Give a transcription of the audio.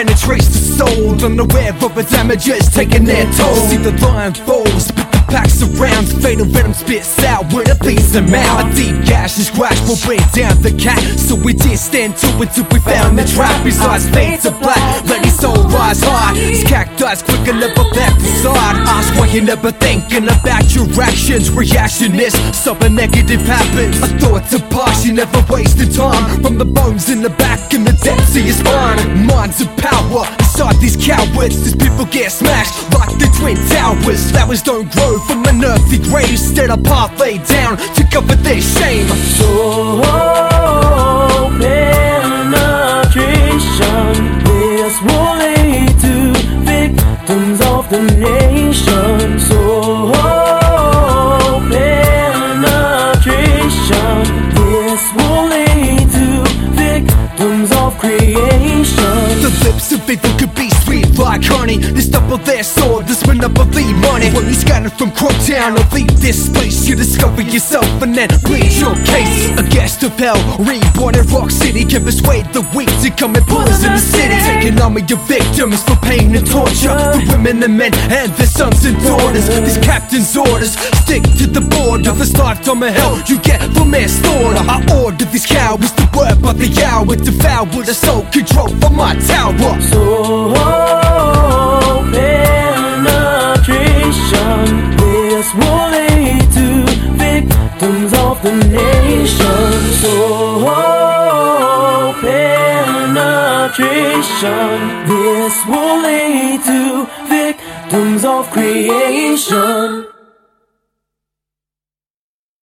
penetrates the soul. Unaware of the damages taking their toll. See the lion falls, but the pack surrounds. Fatal venom spits out it bleeds them out. A deep gash and scratch will bring down the cat. So we did stand to it till we found the trap. His eyes fade to black, let his soul rise high. His cactus quick and never back aside. Ask why you never thinking about your actions. Reaction is something negative happens. A thought to pass, you never wasted time. From the bones in the back and depths of your spine. Minds of power inside these cowards. These people get smashed like the twin towers. Flowers don't grow from an earthly grave. Instead, path laid down to cover their shame. So penetration, this will lead to victims of the nation. Sword, this monopoly money. When you scatter from Crowtown or leave this place, you discover yourself and then plead your case. A guest of hell, reborn in Rock City, can persuade the weak to come and pull us in the city. Taking on me your victims for pain and torture. The women and men and their sons and daughters. These captains' orders stick to the border. This lifetime of hell you get for manslaughter. I order these cowards to work by the hour, devour the soul control from my tower. This will lead to victims of the nation. So penetration, this will lead to victims of creation.